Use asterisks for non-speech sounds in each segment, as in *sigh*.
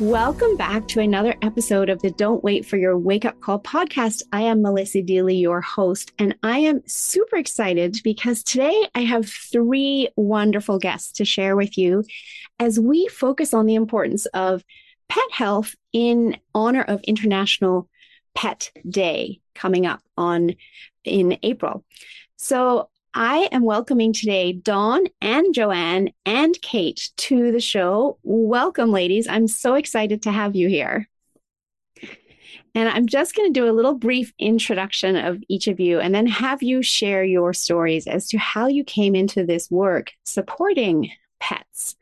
Welcome back to another episode of the Don't Wait for Your Wake Up Call podcast. I am Melissa Deally, your host, and I am super excited because today I have three wonderful guests to share with you as we focus on the importance of pet health in honor of International Pet Day coming up on in April. So I am welcoming today Dawn and Joanne and Kate to the show. Welcome, ladies. I'm so excited to have you here. And I'm just going to do a little brief introduction of each of you and then have you share your stories as to how you came into this work supporting pets.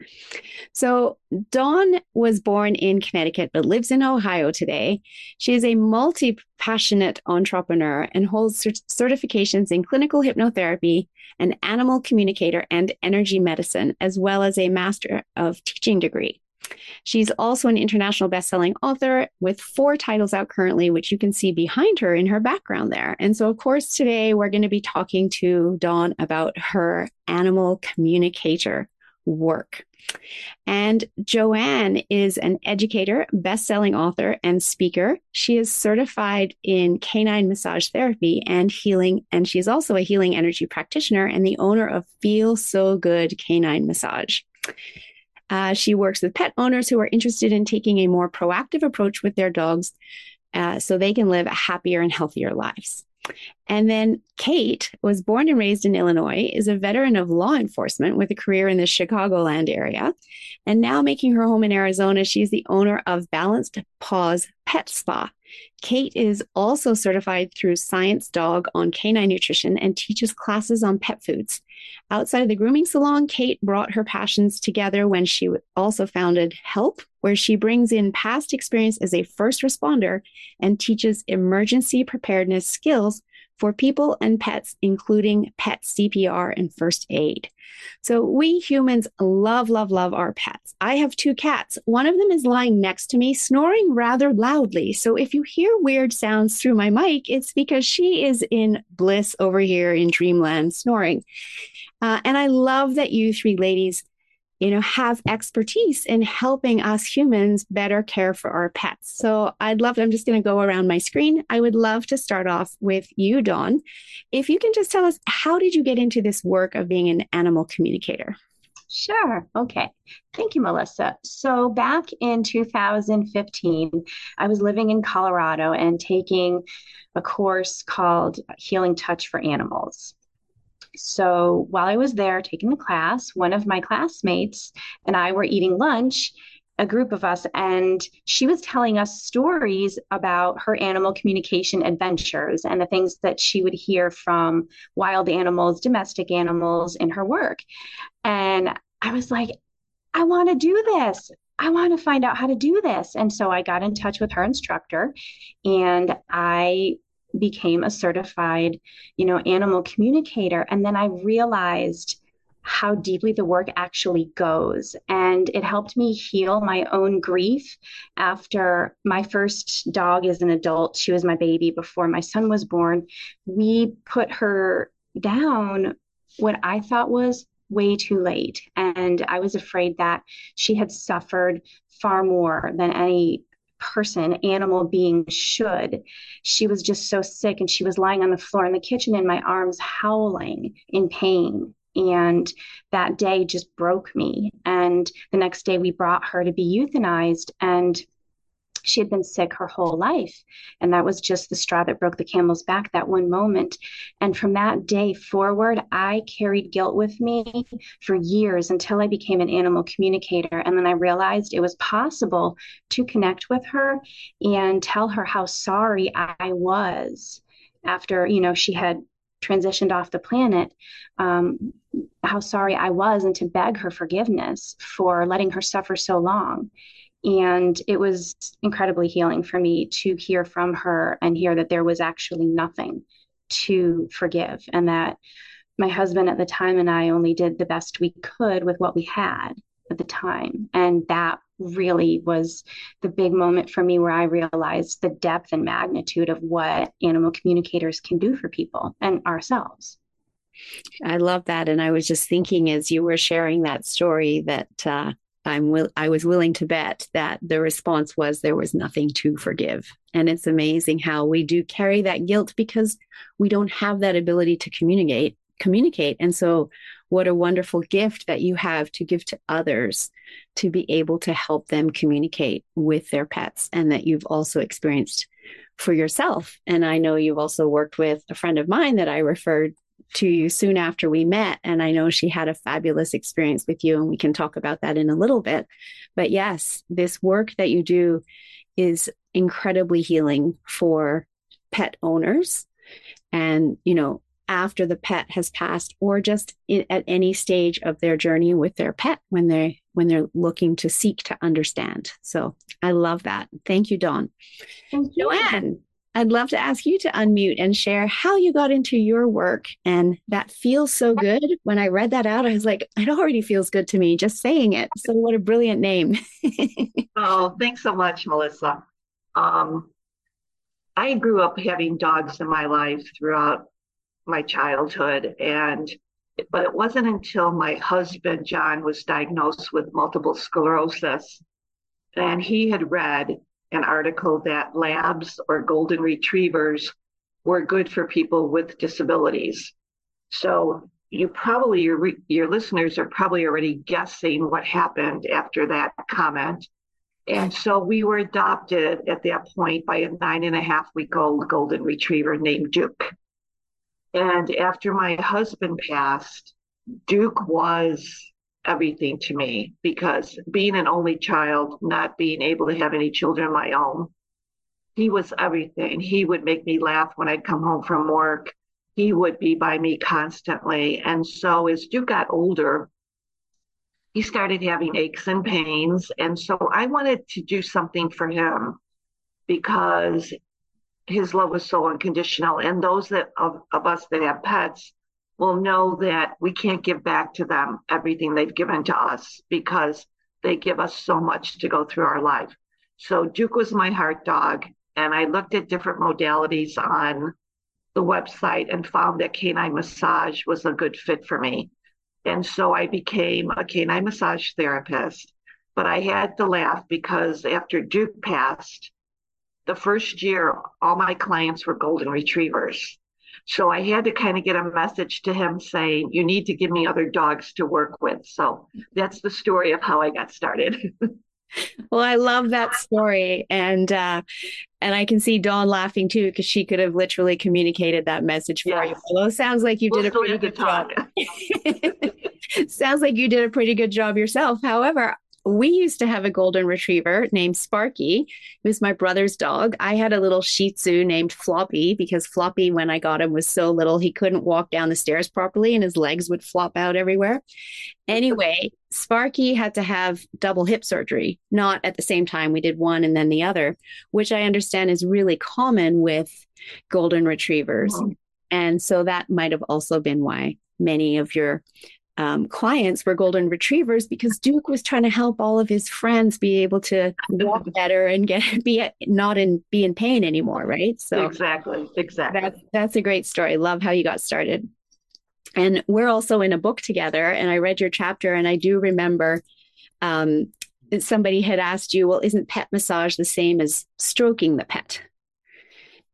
So, Dawn was born in Connecticut but lives in Ohio today. She is a multi passionate entrepreneur and holds cert- certifications in clinical hypnotherapy, an animal communicator, and energy medicine, as well as a Master of Teaching degree. She's also an international best-selling author with four titles out currently, which you can see behind her in her background there. And so, of course, today we're going to be talking to Dawn about her animal communicator work. And Joanne is an educator, best-selling author, and speaker. She is certified in canine massage therapy and healing, and she's also a healing energy practitioner and the owner of Feel So Good Canine Massage. Uh, she works with pet owners who are interested in taking a more proactive approach with their dogs uh, so they can live happier and healthier lives. And then Kate was born and raised in Illinois, is a veteran of law enforcement with a career in the Chicagoland area. And now making her home in Arizona, she's the owner of Balanced Paws Pet Spa. Kate is also certified through Science Dog on canine nutrition and teaches classes on pet foods. Outside of the grooming salon, Kate brought her passions together when she also founded Help, where she brings in past experience as a first responder and teaches emergency preparedness skills for people and pets, including pet CPR and first aid. So, we humans love, love, love our pets. I have two cats. One of them is lying next to me, snoring rather loudly. So, if you hear weird sounds through my mic, it's because she is in bliss over here in dreamland snoring. Uh, and I love that you three ladies you know, have expertise in helping us humans better care for our pets. So I'd love, I'm just going to go around my screen. I would love to start off with you, Dawn. If you can just tell us, how did you get into this work of being an animal communicator? Sure. Okay. Thank you, Melissa. So, back in 2015, I was living in Colorado and taking a course called Healing Touch for Animals. So while I was there taking the class, one of my classmates and I were eating lunch, a group of us, and she was telling us stories about her animal communication adventures and the things that she would hear from wild animals, domestic animals in her work. And I was like, I want to do this. I want to find out how to do this. And so I got in touch with her instructor and I became a certified, you know, animal communicator. And then I realized how deeply the work actually goes. And it helped me heal my own grief after my first dog as an adult. She was my baby before my son was born. We put her down what I thought was way too late. And I was afraid that she had suffered far more than any person, animal being should. She was just so sick and she was lying on the floor in the kitchen in my arms, howling in pain. And that day just broke me. And the next day, we brought her to be euthanized. And she had been sick her whole life. And that was just the straw that broke the camel's back that one moment. And from that day forward, I carried guilt with me for years until I became an animal communicator. And then I realized it was possible to connect with her and tell her how sorry I was after, you know, she had transitioned off the planet, um, how sorry I was, and to beg her forgiveness for letting her suffer so long. And it was incredibly healing for me to hear from her and hear that there was actually nothing to forgive and that my husband at the time and I only did the best we could with what we had at the time. And that really was the big moment for me where I realized the depth and magnitude of what animal communicators can do for people and ourselves. I love that. And I was just thinking as you were sharing that story that uh, I'm will I was willing to bet that the response was there was nothing to forgive. And it's amazing how we do carry that guilt because we don't have that ability to communicate communicate. And so what a wonderful gift that you have to give to others to be able to help them communicate with their pets and that you've also experienced for yourself. And I know you've also worked with a friend of mine that I referred to you soon after we met. And I know she had a fabulous experience with you, and we can talk about that in a little bit. But yes, this work that you do is incredibly healing for pet owners. And, you know, after the pet has passed or just in, at any stage of their journey with their pet when they when they're looking to seek to understand so i love that thank you dawn thank you. joanne I'd love to ask you to unmute and share how you got into your work. And that feels so good. When I read that out, I was like, it already feels good to me just saying it. So, what a brilliant name. *laughs* oh, thanks so much, Melissa. Um, I grew up having dogs in my life throughout my childhood. And but it wasn't until my husband, John, was diagnosed with multiple sclerosis and he had read an article that labs or golden retrievers were good for people with disabilities. So you probably your your listeners are probably already guessing what happened after that comment. And so we were adopted at that point by a nine and a half week old golden retriever named Duke. And after my husband passed, Duke was everything to me because being an only child, not being able to have any children of my own, he was everything. He would make me laugh when I'd come home from work. He would be by me constantly. And so as Duke got older, he started having aches and pains. And so I wanted to do something for him because his love was so unconditional. And those that of, of us that have pets will know that we can't give back to them everything they've given to us because they give us so much to go through our life. So Duke was my heart dog. And I looked at different modalities on the website and found that canine massage was a good fit for me. And so I became a canine massage therapist. But I had to laugh because after Duke passed, the first year, all my clients were golden retrievers. So I had to kind of get a message to him saying, you need to give me other dogs to work with. So that's the story of how I got started. *laughs* well, I love that story. And uh, and I can see Dawn laughing too, because she could have literally communicated that message for yes. you. It sounds like you we'll did a pretty good job. *laughs* sounds like you did a pretty good job yourself. However, we used to have a golden retriever named Sparky. He was my brother's dog. I had a little Shih Tzu named Floppy because Floppy, when I got him, was so little he couldn't walk down the stairs properly and his legs would flop out everywhere. Anyway, Sparky had to have double hip surgery, not at the same time. We did one and then the other, which I understand is really common with golden retrievers. Mm-hmm. And so that might have also been why many of your um, clients were golden retrievers because Duke was trying to help all of his friends be able to walk *laughs* better and get be not in be in pain anymore, right? So exactly, exactly. That, that's a great story. Love how you got started. And we're also in a book together, and I read your chapter, and I do remember um, somebody had asked you, "Well, isn't pet massage the same as stroking the pet?"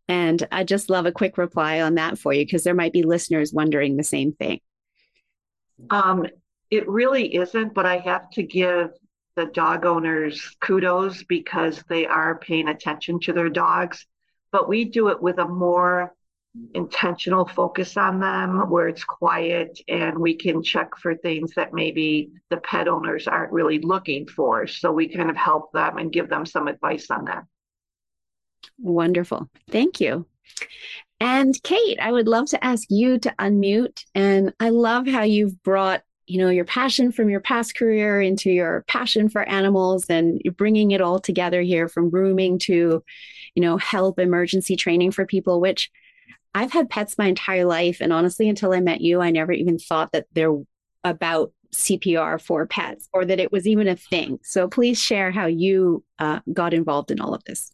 And I just love a quick reply on that for you because there might be listeners wondering the same thing. Um, it really isn't, but I have to give the dog owners kudos because they are paying attention to their dogs. But we do it with a more intentional focus on them where it's quiet and we can check for things that maybe the pet owners aren't really looking for. So we kind of help them and give them some advice on that. Wonderful. Thank you. And Kate, I would love to ask you to unmute. And I love how you've brought, you know, your passion from your past career into your passion for animals and you're bringing it all together here from grooming to, you know, help emergency training for people, which I've had pets my entire life. And honestly, until I met you, I never even thought that they're about CPR for pets or that it was even a thing. So please share how you uh, got involved in all of this.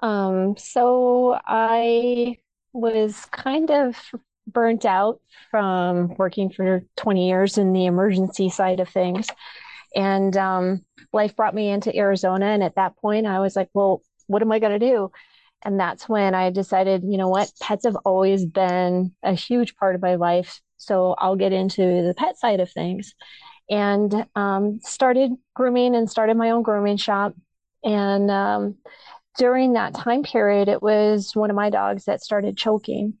Um, so I was kind of burnt out from working for 20 years in the emergency side of things. And um, life brought me into Arizona. And at that point, I was like, well, what am I going to do? And that's when I decided, you know what, pets have always been a huge part of my life. So I'll get into the pet side of things. And um, started grooming and started my own grooming shop. And um, during that time period, it was one of my dogs that started choking.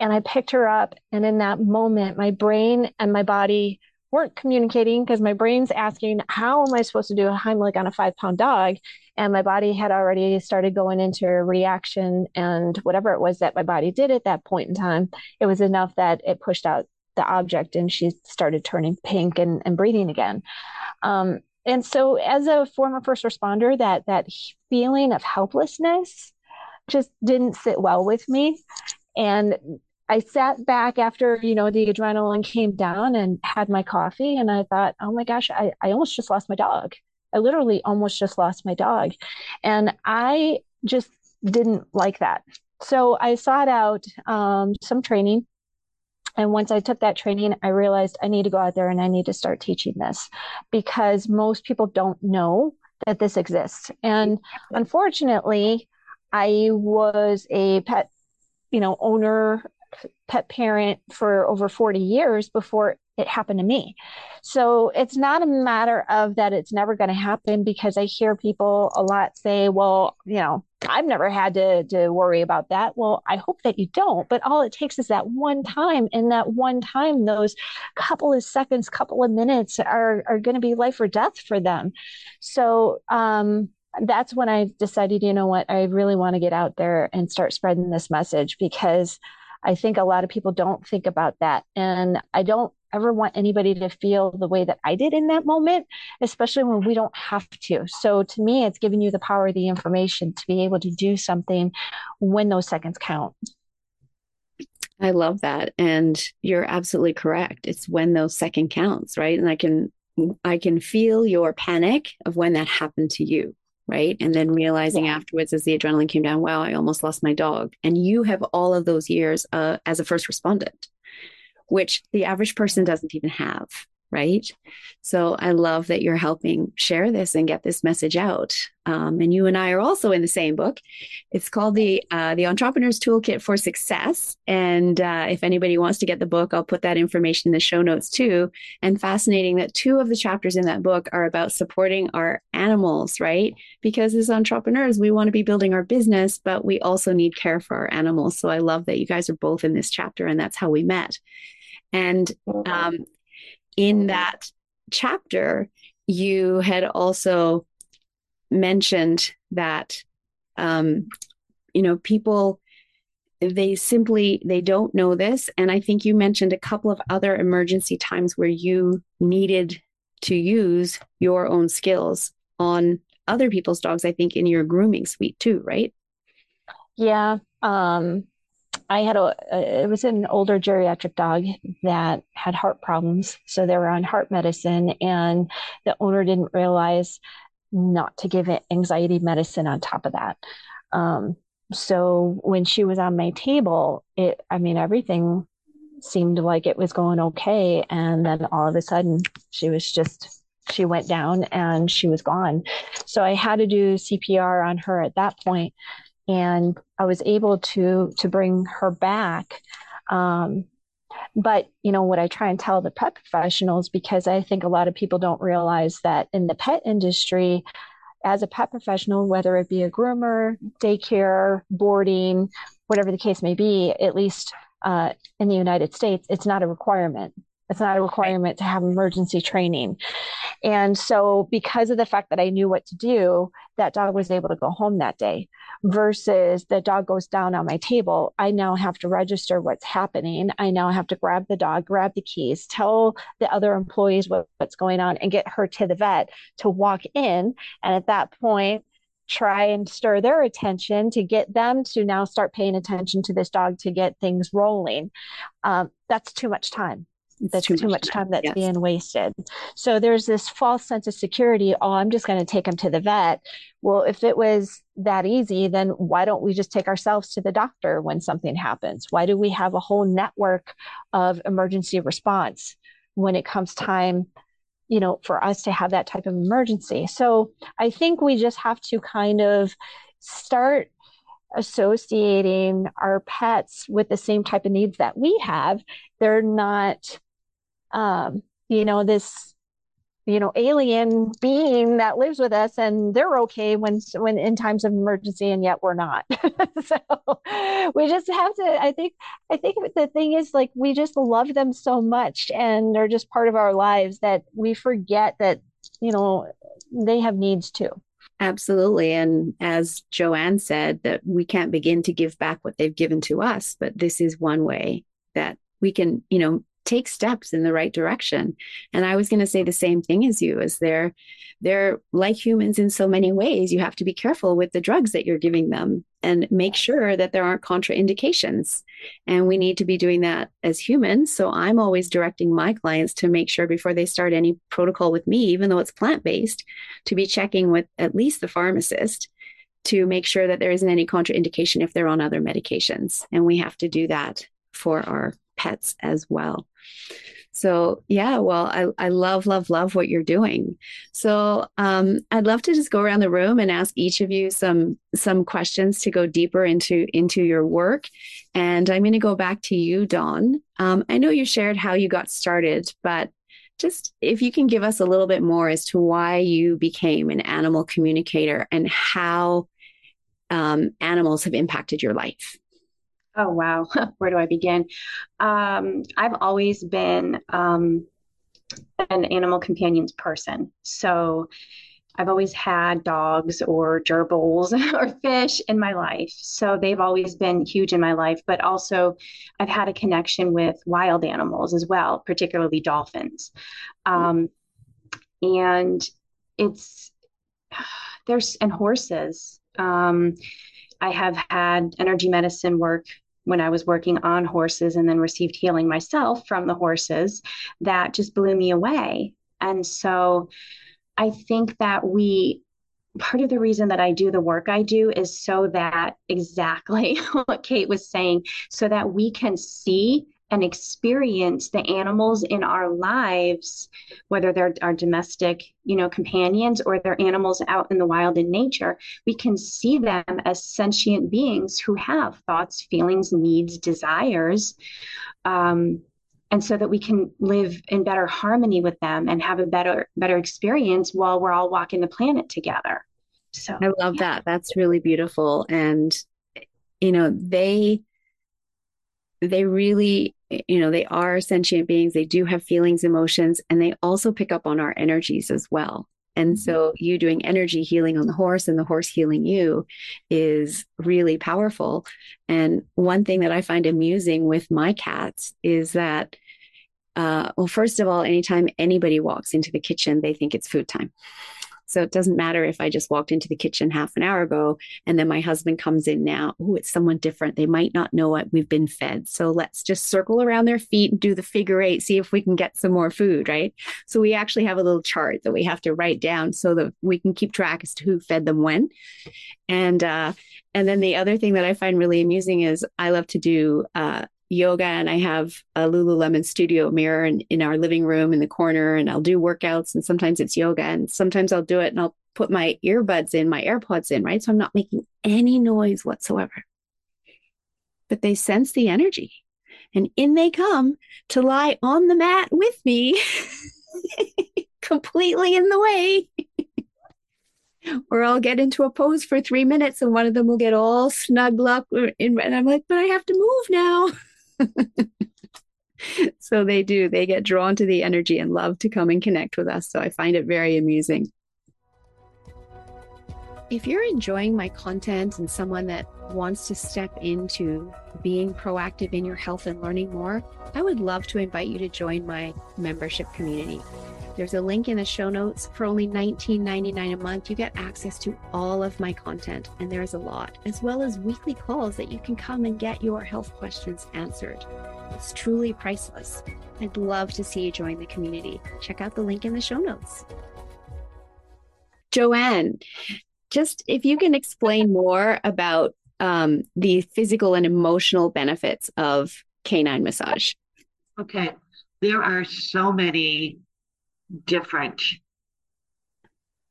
And I picked her up. And in that moment, my brain and my body weren't communicating because my brain's asking, How am I supposed to do a Heimlich on a five pound dog? And my body had already started going into a reaction. And whatever it was that my body did at that point in time, it was enough that it pushed out the object and she started turning pink and, and breathing again. Um, and so as a former first responder that that feeling of helplessness just didn't sit well with me. And i sat back after you know the adrenaline came down and had my coffee and i thought oh my gosh i, I almost just lost my dog. I literally almost just lost my dog. And i just didn't like that. So i sought out um, some training and once I took that training, I realized I need to go out there and I need to start teaching this because most people don't know that this exists. And unfortunately, I was a pet, you know, owner, pet parent for over 40 years before it happened to me. So it's not a matter of that it's never going to happen because I hear people a lot say, well, you know, I've never had to, to worry about that. Well, I hope that you don't, but all it takes is that one time. And that one time, those couple of seconds, couple of minutes are, are going to be life or death for them. So, um, that's when I decided, you know what, I really want to get out there and start spreading this message because I think a lot of people don't think about that. And I don't ever want anybody to feel the way that I did in that moment, especially when we don't have to. So to me, it's giving you the power of the information to be able to do something when those seconds count. I love that. And you're absolutely correct. It's when those second counts, right? And I can I can feel your panic of when that happened to you, right? And then realizing yeah. afterwards as the adrenaline came down, wow, I almost lost my dog. And you have all of those years uh, as a first respondent, which the average person doesn't even have, right? So I love that you're helping share this and get this message out. Um, and you and I are also in the same book. It's called the uh, the Entrepreneur's Toolkit for Success. And uh, if anybody wants to get the book, I'll put that information in the show notes too. And fascinating that two of the chapters in that book are about supporting our animals, right? Because as entrepreneurs, we want to be building our business, but we also need care for our animals. So I love that you guys are both in this chapter, and that's how we met. And um, in that chapter, you had also mentioned that, um, you know, people they simply they don't know this. And i think you mentioned a couple of other emergency times where you needed to use your own skills on other people's dogs i think in your grooming suite too right? Yeah um I had a, it was an older geriatric dog that had heart problems. So they were on heart medicine, and the owner didn't realize not to give it anxiety medicine on top of that. Um, so when she was on my table, it, I mean, everything seemed like it was going okay. And then all of a sudden, she was just, she went down and she was gone. So I had to do CPR on her at that point and I was able to to bring her back. Um, but you know what I try and tell the pet professionals because I think a lot of people don't realize that in the pet industry, as a pet professional, whether it be a groomer, daycare, boarding, whatever the case may be, at least uh, in the United States, it's not a requirement. It's not a requirement to have emergency training. And so, because of the fact that I knew what to do, that dog was able to go home that day versus the dog goes down on my table. I now have to register what's happening. I now have to grab the dog, grab the keys, tell the other employees what, what's going on, and get her to the vet to walk in. And at that point, try and stir their attention to get them to now start paying attention to this dog to get things rolling. Um, that's too much time that's too, too much, time, time that's yes. being wasted. So there's this false sense of security. Oh, I'm just going to take him to the vet. Well, if it was that easy, then why don't we just take ourselves to the doctor when something happens? Why do we have a whole network of emergency response when it comes time, you know, for us to have that type of emergency? So I think we just have to kind of start associating our pets with the same type of needs that we have. They're not um, you know, this, you know, alien being that lives with us and they're okay when, when in times of emergency and yet we're not. *laughs* so we just have to, I think, I think the thing is like, we just love them so much and they're just part of our lives that we forget that, you know, they have needs too. Absolutely. And as Joanne said, that we can't begin to give back what they've given to us, but this is one way that we can, you know, take steps in the right direction. And i was going to say the same thing as you is they're they're like humans in so many ways you have to be careful with the drugs that you're giving them and make sure that there aren't contraindications. And we need to be doing that as humans. So i'm always directing my clients to make sure before they start any protocol with me even though it's plant-based to be checking with at least the pharmacist to make sure that there isn't any contraindication if they're on other medications. And we have to do that for our pets as well. So yeah, well, I, I love, love, love what you're doing. So um, I'd love to just go around the room and ask each of you some some questions to go deeper into into your work. And I'm going to go back to you, Dawn. Um, I know you shared how you got started, but just if you can give us a little bit more as to why you became an animal communicator and how um, animals have impacted your life. Oh, wow. *laughs* Where do I begin? Um, I've always been um, an animal companions person. So I've always had dogs or gerbils *laughs* or fish in my life. So they've always been huge in my life. But also, I've had a connection with wild animals as well, particularly dolphins. Um, and it's, *sighs* there's, and horses. Um, I have had energy medicine work when I was working on horses and then received healing myself from the horses that just blew me away. And so I think that we, part of the reason that I do the work I do is so that exactly *laughs* what Kate was saying, so that we can see and experience the animals in our lives, whether they're our domestic, you know, companions or they're animals out in the wild in nature, we can see them as sentient beings who have thoughts, feelings, needs, desires. Um, and so that we can live in better harmony with them and have a better better experience while we're all walking the planet together so i love yeah. that that's really beautiful and you know they they really you know they are sentient beings they do have feelings emotions and they also pick up on our energies as well and mm-hmm. so you doing energy healing on the horse and the horse healing you is really powerful and one thing that i find amusing with my cats is that uh, well, first of all, anytime anybody walks into the kitchen, they think it's food time. So it doesn't matter if I just walked into the kitchen half an hour ago and then my husband comes in now. Oh, it's someone different. They might not know what we've been fed. So let's just circle around their feet and do the figure eight, see if we can get some more food, right? So we actually have a little chart that we have to write down so that we can keep track as to who fed them when. And uh, and then the other thing that I find really amusing is I love to do uh, yoga and I have a Lululemon studio mirror in, in our living room in the corner and I'll do workouts and sometimes it's yoga and sometimes I'll do it and I'll put my earbuds in, my AirPods in, right? So I'm not making any noise whatsoever. But they sense the energy and in they come to lie on the mat with me, *laughs* completely in the way. or I'll get into a pose for three minutes and one of them will get all snuggled up. And I'm like, but I have to move now. *laughs* *laughs* so they do. They get drawn to the energy and love to come and connect with us. So I find it very amusing. If you're enjoying my content and someone that wants to step into being proactive in your health and learning more, I would love to invite you to join my membership community. There's a link in the show notes. For only $19.99 a month, you get access to all of my content, and there's a lot, as well as weekly calls that you can come and get your health questions answered. It's truly priceless. I'd love to see you join the community. Check out the link in the show notes. Joanne, just if you can explain more about um, the physical and emotional benefits of canine massage. Okay. There are so many different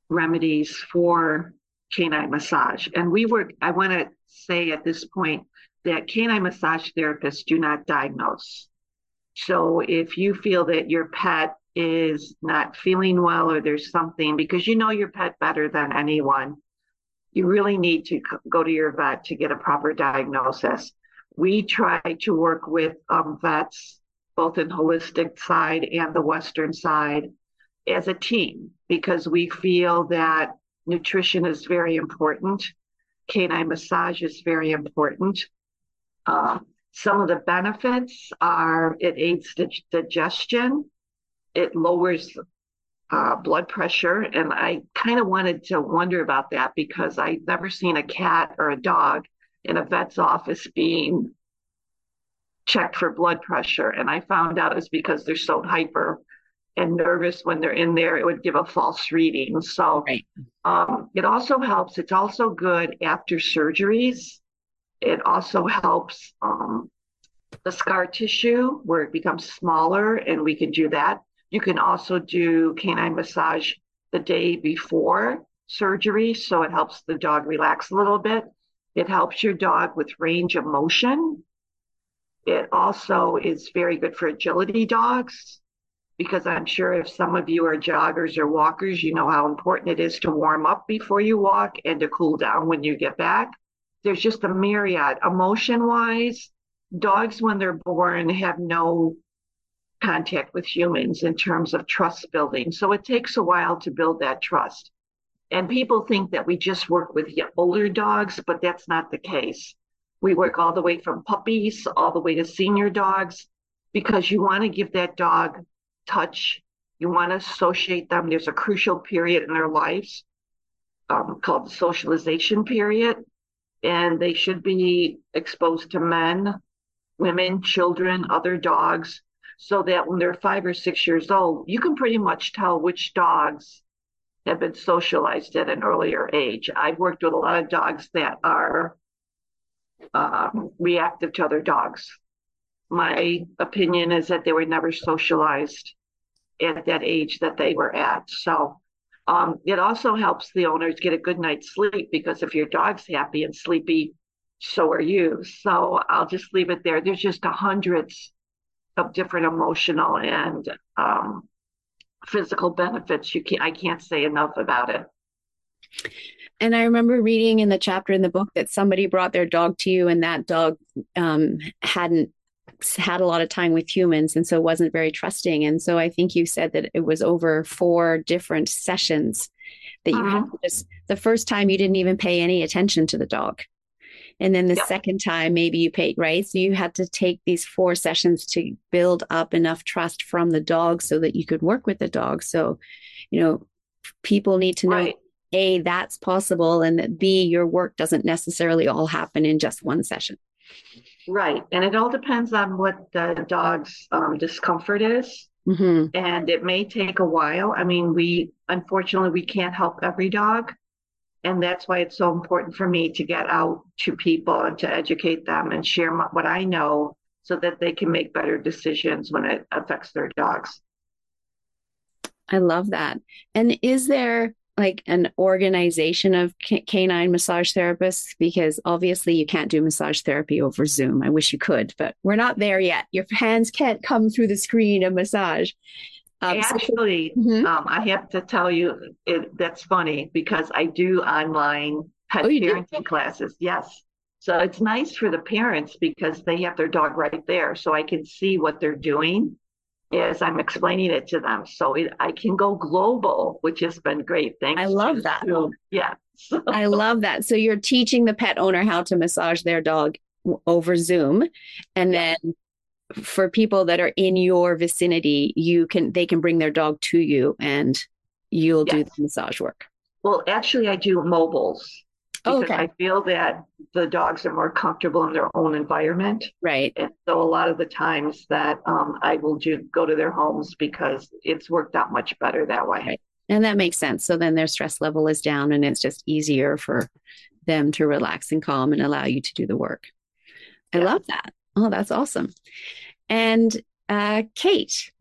remedies for canine massage. And we were, I want to say at this point that canine massage therapists do not diagnose. So if you feel that your pet is not feeling well or there's something, because you know your pet better than anyone, you really need to go to your vet to get a proper diagnosis. We try to work with um, vets, both in holistic side and the Western side, as a team because we feel that nutrition is very important. Canine massage is very important. Uh, some of the benefits are it aids digestion, it lowers uh, blood pressure. And I kind of wanted to wonder about that because I've never seen a cat or a dog in a vet's office being checked for blood pressure. And I found out it's because they're so hyper and nervous when they're in there, it would give a false reading. So right. um, it also helps. It's also good after surgeries. It also helps um, the scar tissue where it becomes smaller, and we can do that. You can also do canine massage the day before surgery, so it helps the dog relax a little bit. It helps your dog with range of motion. It also is very good for agility dogs because I'm sure if some of you are joggers or walkers, you know how important it is to warm up before you walk and to cool down when you get back. There's just a myriad. Emotion wise, dogs, when they're born, have no contact with humans in terms of trust building. So it takes a while to build that trust. And people think that we just work with older dogs, but that's not the case. We work all the way from puppies all the way to senior dogs because you want to give that dog touch. You want to associate them. There's a crucial period in their lives um, called the socialization period, and they should be exposed to men, women, children, other dogs, so that when they're five or six years old, you can pretty much tell which dogs have been socialized at an earlier age. I've worked with a lot of dogs that are um, reactive to other dogs. My opinion is that they were never socialized at that age that they were at. So um, it also helps the owners get a good night's sleep because if your dog's happy and sleepy, so are you. So I'll just leave it there. There's just hundreds of different emotional and um, physical benefits. You can't, I can't say enough about it. And I remember reading in the chapter in the book that somebody brought their dog to you, and that dog um, hadn't had a lot of time with humans and so wasn't very trusting. And so I think you said that it was over four different sessions that you uh-huh. had just the first time you didn't even pay any attention to the dog. And then the yep. second time, maybe you paid, right? So you had to take these four sessions to build up enough trust from the dog so that you could work with the dog. So, you know, people need to know right. A, that's possible, and that B, your work doesn't necessarily all happen in just one session. Right. And it all depends on what the dog's um, discomfort is. Mm-hmm. And it may take a while. I mean, we unfortunately we can't help every dog. And that's why it's so important for me to get out to people and to educate them and share my, what I know so that they can make better decisions when it affects their dogs. I love that. And is there like an organization of canine massage therapists because obviously you can't do massage therapy over Zoom. I wish you could, but we're not there yet. Your hands can't come through the screen of massage. Um, Actually, mm-hmm. um, I have to tell you, it, that's funny because I do online pet oh, parenting do? classes. Yes. So it's nice for the parents because they have their dog right there. So I can see what they're doing as I'm explaining it to them. So it, I can go global, which has been great. Thanks. I love that. Zoom. Yeah. So. *laughs* I love that. So you're teaching the pet owner how to massage their dog over Zoom. And then for people that are in your vicinity, you can they can bring their dog to you and you'll yes. do the massage work. Well, actually I do mobiles. Oh, because okay. I feel that the dogs are more comfortable in their own environment. Right. And so a lot of the times that um, I will do, go to their homes because it's worked out much better that way. Right. And that makes sense. So then their stress level is down and it's just easier for them to relax and calm and allow you to do the work. I yeah. love that. Oh, that's awesome. And uh, Kate,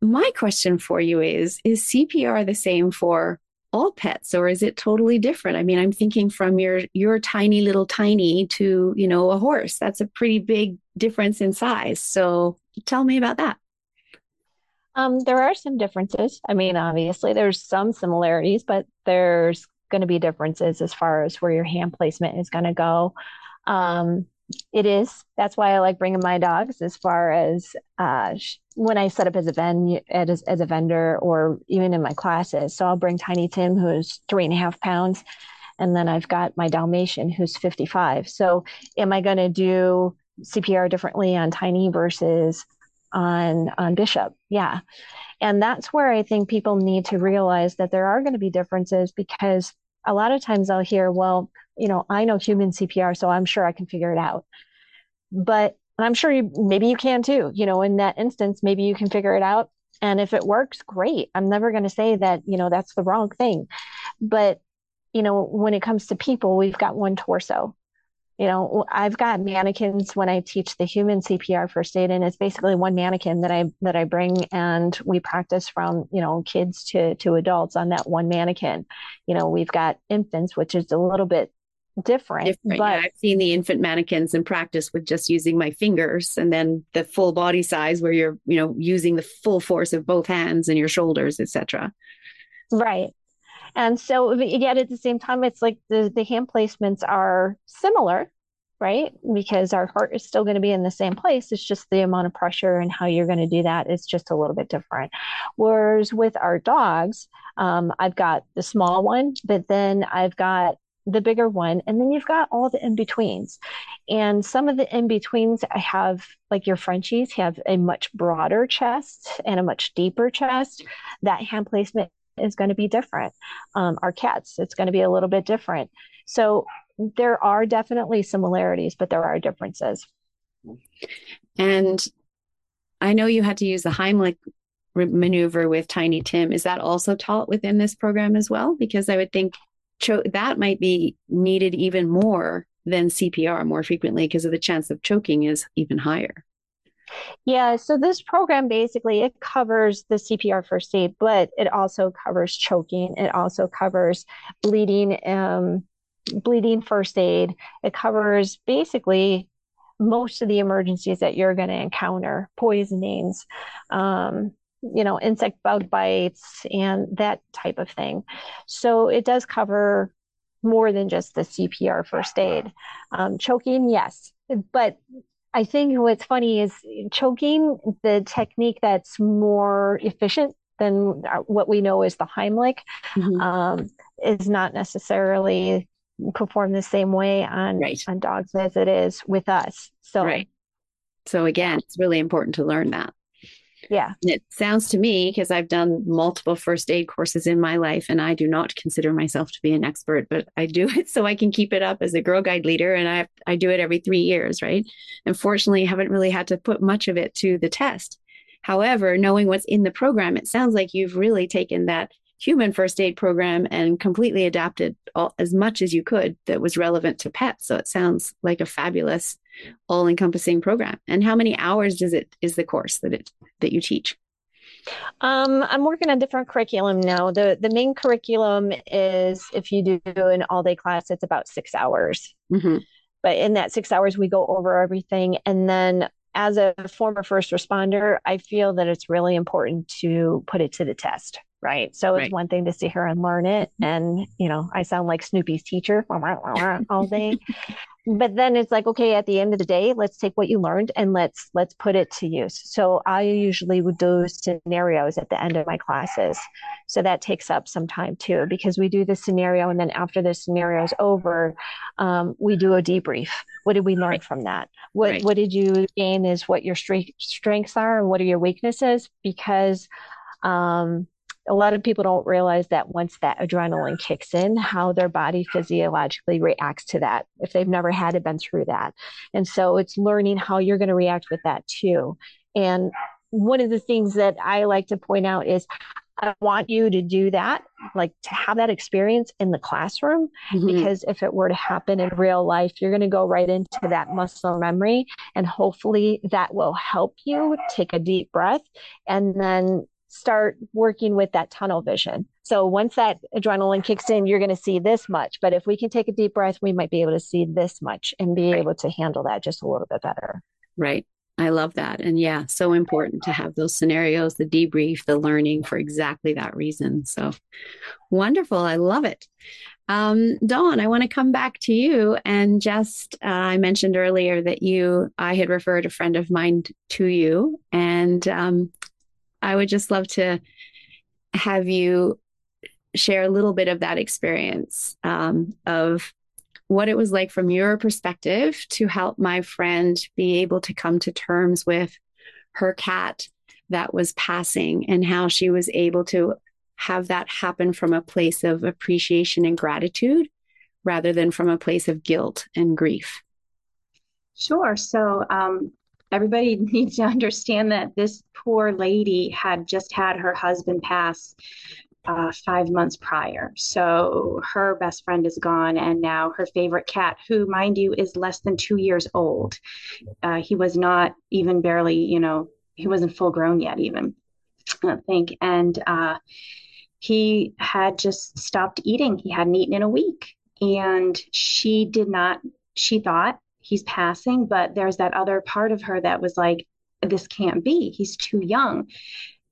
my question for you is Is CPR the same for all pets or is it totally different? I mean i'm thinking from your your tiny little tiny to you know a horse. That's a pretty big difference in size. So tell me about that. Um, there are some differences. I mean obviously there's some similarities but there's going to be differences as far as where your hand placement is going to go. Um, it is. That's why I like bringing my dogs. As far as uh, when I set up as a ven as, as a vendor, or even in my classes, so I'll bring Tiny Tim, who's three and a half pounds, and then I've got my Dalmatian, who's fifty-five. So, am I going to do CPR differently on Tiny versus on on Bishop? Yeah, and that's where I think people need to realize that there are going to be differences because a lot of times I'll hear, well, you know, I know human CPR, so I'm sure I can figure it out. But I'm sure you maybe you can too. You know, in that instance, maybe you can figure it out. And if it works, great. I'm never going to say that, you know, that's the wrong thing. But, you know, when it comes to people, we've got one torso. You know, I've got mannequins when I teach the human CPR first aid, and it's basically one mannequin that I that I bring, and we practice from you know kids to to adults on that one mannequin. You know, we've got infants, which is a little bit different. different. But yeah, I've seen the infant mannequins in practice with just using my fingers and then the full body size where you're, you know, using the full force of both hands and your shoulders, etc. Right. And so yet at the same time, it's like the, the hand placements are similar, right? Because our heart is still going to be in the same place. It's just the amount of pressure and how you're going to do that is just a little bit different. Whereas with our dogs, um, I've got the small one, but then I've got the bigger one, and then you've got all the in betweens. And some of the in betweens, I have like your Frenchies have a much broader chest and a much deeper chest. That hand placement is going to be different. Um, our cats, it's going to be a little bit different. So there are definitely similarities, but there are differences. And I know you had to use the Heimlich maneuver with Tiny Tim. Is that also taught within this program as well? Because I would think cho- that might be needed even more than CPR more frequently because of the chance of choking is even higher. Yeah, so this program basically it covers the CPR first aid, but it also covers choking. It also covers bleeding, um, bleeding first aid. It covers basically most of the emergencies that you're going to encounter, poisonings, um, you know, insect bug bites, and that type of thing. So it does cover more than just the CPR first aid. Um, choking, yes, but I think what's funny is choking, the technique that's more efficient than what we know is the Heimlich, mm-hmm. um, is not necessarily perform the same way on right. on dogs as it is with us. So right. So again, it's really important to learn that. Yeah. And it sounds to me because I've done multiple first aid courses in my life and I do not consider myself to be an expert, but I do *laughs* it so I can keep it up as a girl guide leader and I I do it every 3 years, right? Unfortunately, haven't really had to put much of it to the test. However, knowing what's in the program, it sounds like you've really taken that human first aid program and completely adapted all, as much as you could that was relevant to pets. So it sounds like a fabulous, all-encompassing program. And how many hours does it is the course that it that you teach? Um, I'm working on different curriculum now. The the main curriculum is if you do an all day class, it's about six hours. Mm-hmm. But in that six hours, we go over everything, and then as a former first responder, I feel that it's really important to put it to the test right? So it's one thing to sit here and learn it, and you know, I sound like Snoopy's teacher all *laughs* day. but then it's like, okay, at the end of the day, let's take what you learned and let's let's put it to use. So I usually would do scenarios at the end of my classes. So that takes up some time too, because we do the scenario, and then after the scenario is over, um, we do a debrief. What did we learn right. from that? What right. what did you gain? Is what your strengths are, and what are your weaknesses? Because um, a lot of people don't realize that once that adrenaline kicks in, how their body physiologically reacts to that if they've never had it been through that. And so it's learning how you're going to react with that too. And one of the things that I like to point out is I want you to do that, like to have that experience in the classroom, mm-hmm. because if it were to happen in real life, you're going to go right into that muscle memory. And hopefully that will help you take a deep breath and then start working with that tunnel vision. So once that adrenaline kicks in, you're going to see this much. But if we can take a deep breath, we might be able to see this much and be right. able to handle that just a little bit better. Right. I love that. And yeah, so important to have those scenarios, the debrief, the learning for exactly that reason. So wonderful. I love it. Um, Dawn, I want to come back to you and just, uh, I mentioned earlier that you, I had referred a friend of mine to you, and um, I would just love to have you share a little bit of that experience um, of what it was like from your perspective to help my friend be able to come to terms with her cat that was passing and how she was able to have that happen from a place of appreciation and gratitude rather than from a place of guilt and grief. Sure. So, um, everybody *laughs* needs to understand that this poor lady had just had her husband pass uh, five months prior. So her best friend is gone, and now her favorite cat, who, mind you, is less than two years old. Uh, he was not even barely, you know, he wasn't full grown yet, even, I think. And uh, he had just stopped eating. He hadn't eaten in a week. And she did not, she thought he's passing, but there's that other part of her that was like, this can't be. He's too young.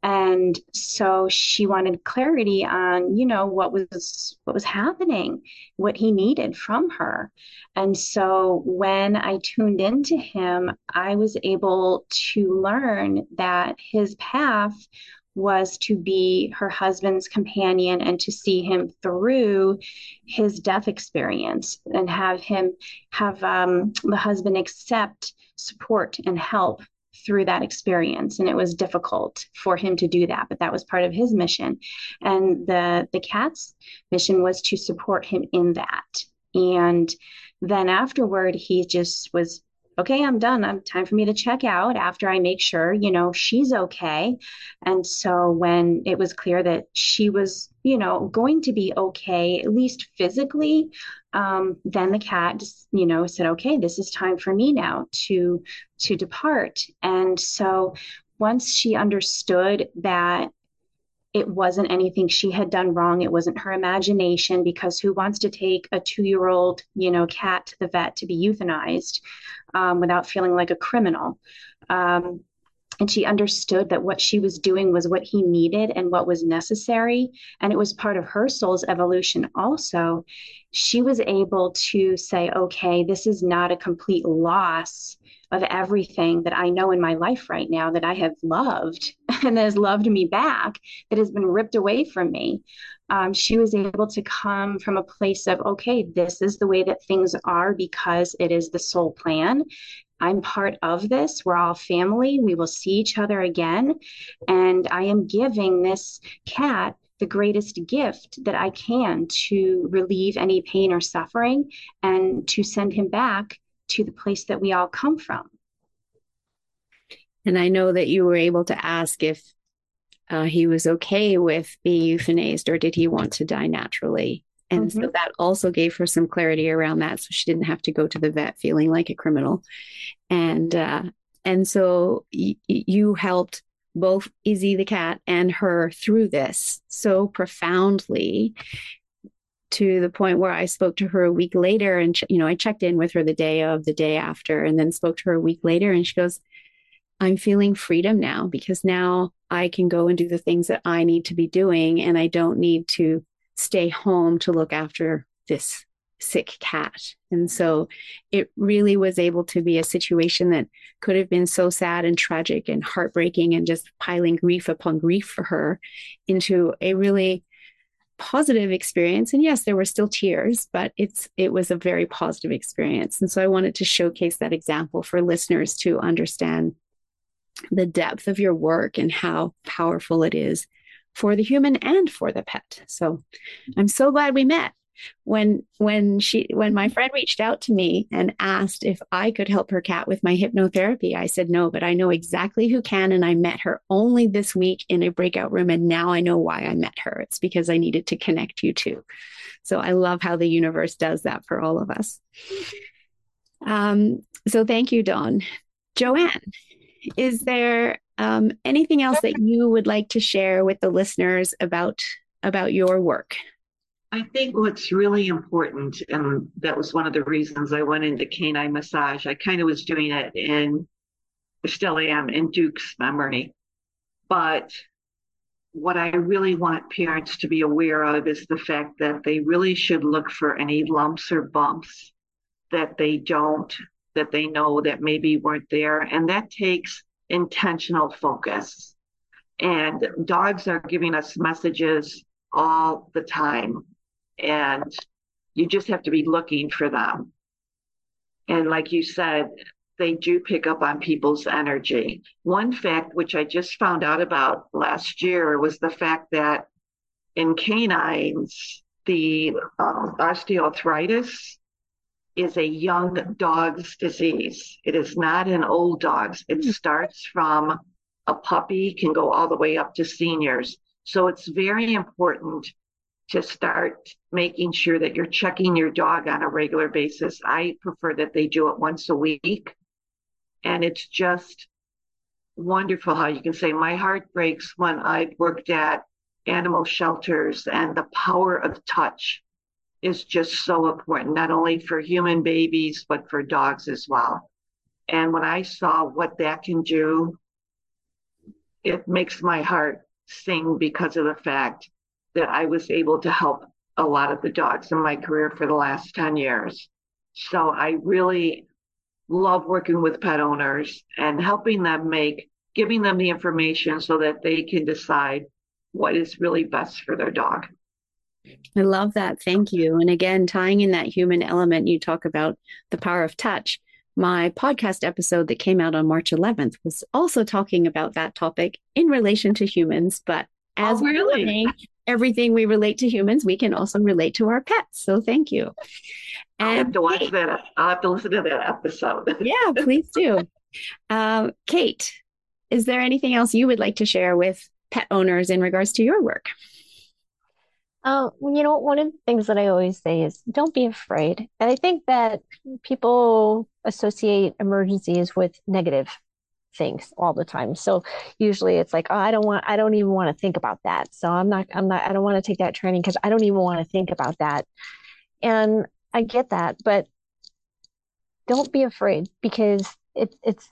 and so she wanted clarity on you know what was what was happening what he needed from her and so when i tuned into him i was able to learn that his path was to be her husband's companion and to see him through his death experience and have him have um, the husband accept support and help through that experience. And it was difficult for him to do that but that was part of his mission. And the the cat's mission was to support him in that. And then afterward he just was okay i'm done. I'm time for me to check out after i make sure you know she's okay. And so when it was clear that she was you know going to be okay at least physically um, then the cat just you know said okay this is time for me now to to depart. And so once she understood that it wasn't anything she had done wrong it wasn't her imagination because who wants to take a two-year-old you know cat to the vet to be euthanized um, without feeling like a criminal. Um, and she understood that what she was doing was what he needed and what was necessary and it was part of her soul's evolution also. She was able to say okay this is not a complete loss of everything that i know in my life right now that i have loved *laughs* and has loved me back that has been ripped away from me. Um, she was able to come from a place of okay this is the way that things are because it is the soul plan I'm part of this. We're all family. We will see each other again. And I am giving this cat the greatest gift that I can to relieve any pain or suffering and to send him back to the place that we all come from. And I know that you were able to ask if uh, he was okay with being euthanized or did he want to die naturally? And mm-hmm. so that also gave her some clarity around that. So she didn't have to go to the vet feeling like a criminal. And, uh, and so y- you helped both Izzy the cat and her through this so profoundly to the point where I spoke to her a week later and you know I checked in with her the day of the day after and then spoke to her a week later and she goes I'm feeling freedom now because now I can go and do the things that I need to be doing and I don't need to stay home to look after this sick cat. And so it really was able to be a situation that could have been so sad and tragic and heartbreaking and just piling grief upon grief for her into a really positive experience and yes there were still tears but it's it was a very positive experience and so i wanted to showcase that example for listeners to understand the depth of your work and how powerful it is for the human and for the pet. So I'm so glad we met. When when she when my friend reached out to me and asked if I could help her cat with my hypnotherapy, I said no, but I know exactly who can and I met her only this week in a breakout room and now I know why I met her. It's because I needed to connect you two. So I love how the universe does that for all of us. Um, so thank you, Dawn. Joanne, is there um, anything else that you would like to share with the listeners about about your work? I think what's really important, and that was one of the reasons I went into canine massage. I kind of was doing it in, still am in Duke's memory, but what I really want parents to be aware of is the fact that they really should look for any lumps or bumps that they don't, that they know that maybe weren't there. And that takes intentional focus. And dogs are giving us messages all the time. And you just have to be looking for them. And like you said, they do pick up on people's energy. One fact, which I just found out about last year, was the fact that in canines, the um, osteoarthritis is a young dog's disease. It is not an old dog's. It hmm. starts from a puppy, can go all the way up to seniors. So it's very important to start making sure that you're checking your dog on a regular basis. I prefer that they do it once a week. And it's just wonderful how you can say, My heart breaks when I've worked at animal shelters and the power of touch is just so important, not only for human babies, but for dogs as well. And when I saw what that can do, it makes my heart sing because of the fact that I was able to help a lot of the dogs in my career for the last 10 years. So I really love working with pet owners and helping them make, giving them the information so that they can decide what is really best for their dog. I love that. Thank you. And again, tying in that human element, you talk about the power of touch. My podcast episode that came out on March 11th was also talking about that topic in relation to humans. But as oh, really? Saying, everything we relate to humans, we can also relate to our pets. So thank you. And I'll have to watch that. I'll have to listen to that episode. *laughs* yeah, please do. Uh, Kate, is there anything else you would like to share with pet owners in regards to your work? Uh, you know, one of the things that I always say is don't be afraid. And I think that people associate emergencies with negative things all the time. So usually it's like, oh, I don't want, I don't even want to think about that. So I'm not, I'm not, I don't want to take that training because I don't even want to think about that. And I get that, but don't be afraid because it, it's,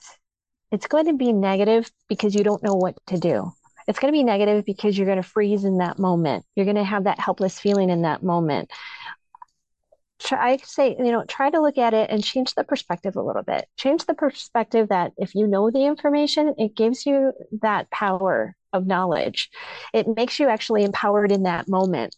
it's going to be negative because you don't know what to do. It's going to be negative because you're going to freeze in that moment. You're going to have that helpless feeling in that moment. I say, you know, try to look at it and change the perspective a little bit. Change the perspective that if you know the information, it gives you that power of knowledge. It makes you actually empowered in that moment.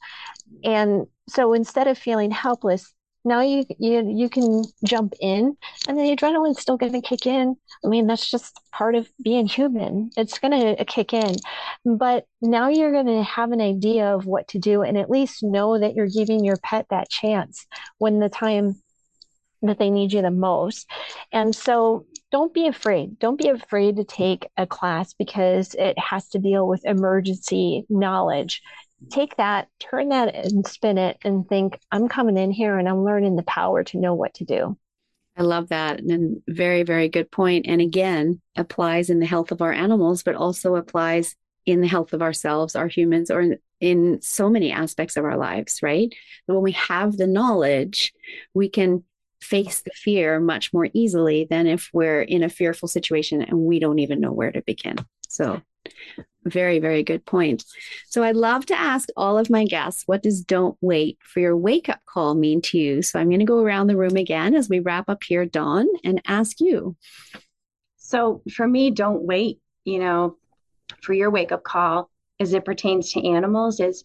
And so instead of feeling helpless, now you you you can jump in and the adrenaline's still going to kick in. I mean that's just part of being human. It's going to uh, kick in. But now you're going to have an idea of what to do and at least know that you're giving your pet that chance when the time that they need you the most. And so don't be afraid. Don't be afraid to take a class because it has to deal with emergency knowledge take that, turn that and spin it and think, I'm coming in here and I'm learning the power to know what to do. I love that. And very, very good point. And again, applies in the health of our animals, but also applies in the health of ourselves, our humans, or in, in so many aspects of our lives, right? When we have the knowledge, we can face the fear much more easily than if we're in a fearful situation and we don't even know where to begin. So very, very good point. So I'd love to ask all of my guests, what does don't wait for your wake up call mean to you? So I'm going to go around the room again as we wrap up here, Dawn, and ask you. So for me, don't wait, you know, for your wake up call as it pertains to animals is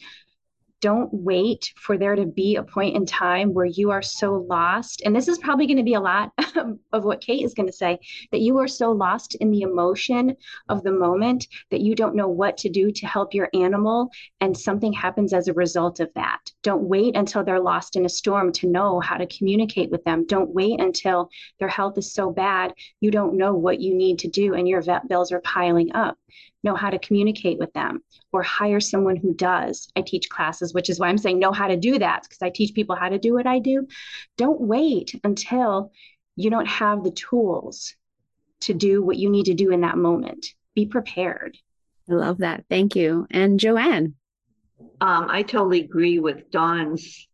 don't wait for there to be a point in time where you are so lost. And this is probably going to be a lot *laughs* of what Kate is going to say that you are so lost in the emotion of the moment that you don't know what to do to help your animal. And something happens as a result of that. Don't wait until they're lost in a storm to know how to communicate with them. Don't wait until their health is so bad you don't know what you need to do and your vet bills are piling up know how to communicate with them or hire someone who does. I teach classes, which is why I'm saying know how to do that because I teach people how to do what I do. Don't wait until you don't have the tools to do what you need to do in that moment. Be prepared. I love that. Thank you. And Joanne. Um, I totally agree with Dawn's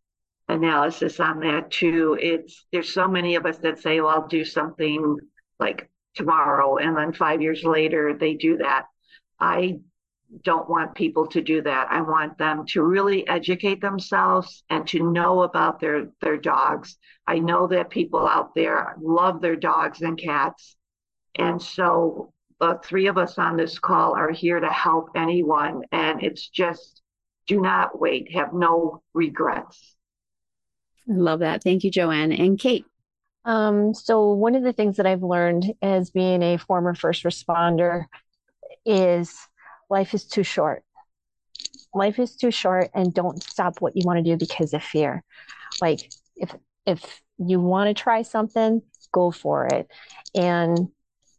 analysis on that too. It's there's so many of us that say, well, I'll do something like tomorrow, and then five years later they do that. I don't want people to do that. I want them to really educate themselves and to know about their their dogs. I know that people out there love their dogs and cats. And so the three of us on this call are here to help anyone and it's just do not wait, have no regrets. I love that. Thank you, Joanne. And Kate. Um, so one of the things that I've learned as being a former first responder is life is too short. Life is too short and don't stop what you want to do because of fear. Like if if you want to try something, go for it. And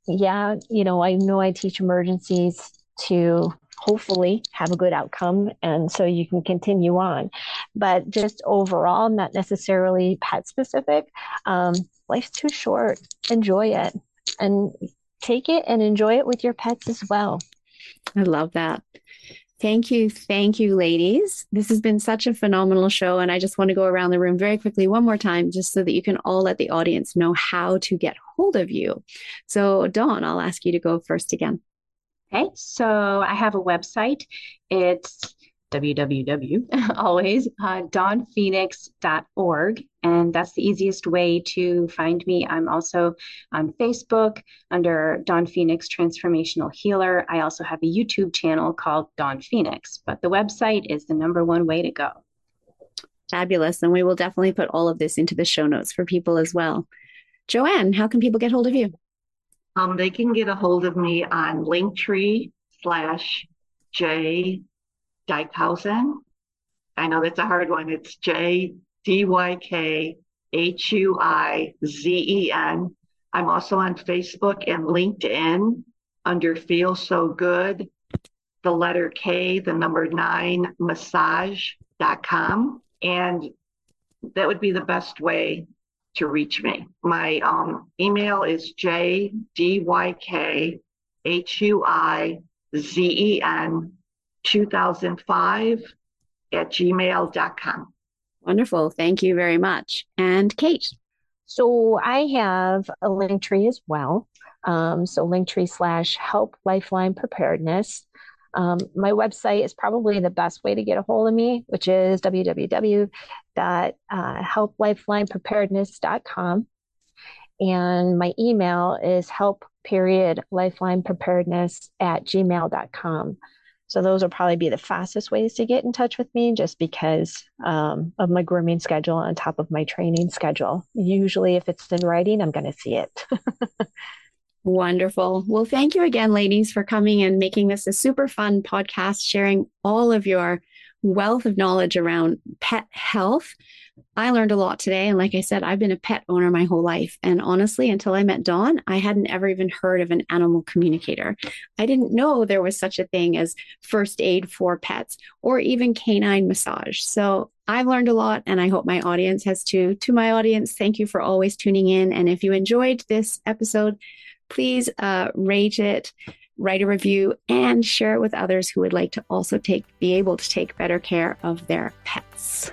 yeah, you know, I know I teach emergencies to hopefully have a good outcome and so you can continue on but just overall not necessarily pet specific um, life's too short enjoy it and take it and enjoy it with your pets as well. I love that. Thank you. Thank you, ladies. This has been such a phenomenal show. And I just want to go around the room very quickly one more time, just so that you can all let the audience know how to get hold of you. So, Dawn, I'll ask you to go first again. Okay, so I have a website. It's www *laughs* always uh, dawnphoenix.org and that's the easiest way to find me. I'm also on facebook under dawn phoenix transformational healer. I also have a youtube channel called dawn phoenix but the website is the number one way to go. Fabulous. And we will definitely put all of this into the show notes for people as well. Joanne how can people get hold of you? Um, they can get a hold of me on linktree slash j Dykhuizen. I know that's a hard one. It's J D Y K H U I Z E N. I'm also on Facebook and LinkedIn under Feel So Good, the letter K, the number nine, massage.com. And that would be the best way to reach me. My um, email is J 2005 at gmail.com. Wonderful. Thank you very much. And Kate. So I have a link tree as well. Um, so linktree slash help lifeline preparedness. Um, my website is probably the best way to get a hold of me, which is www.helplifeline.preparedness.com. And my email is help period lifeline preparedness at gmail.com. So those will probably be the fastest ways to get in touch with me just because um, of my grooming schedule on top of my training schedule. Usually, if it's in writing, I'm going to see it. *laughs* Wonderful. Well, thank you again, ladies, for coming and making this a super fun podcast, sharing all of your wealth of knowledge around pet health. I learned a lot today. And like I said, I've been a pet owner my whole life. And honestly, until I met Dawn, I hadn't ever even heard of an animal communicator. I didn't know there was such a thing as first aid for pets or even canine massage. So I've learned a lot and I hope my audience has too. To my audience, thank you for always tuning in. And if you enjoyed this episode, please uh, rate it write a review, and share it with others who would like to also take be able to take better care of their pets.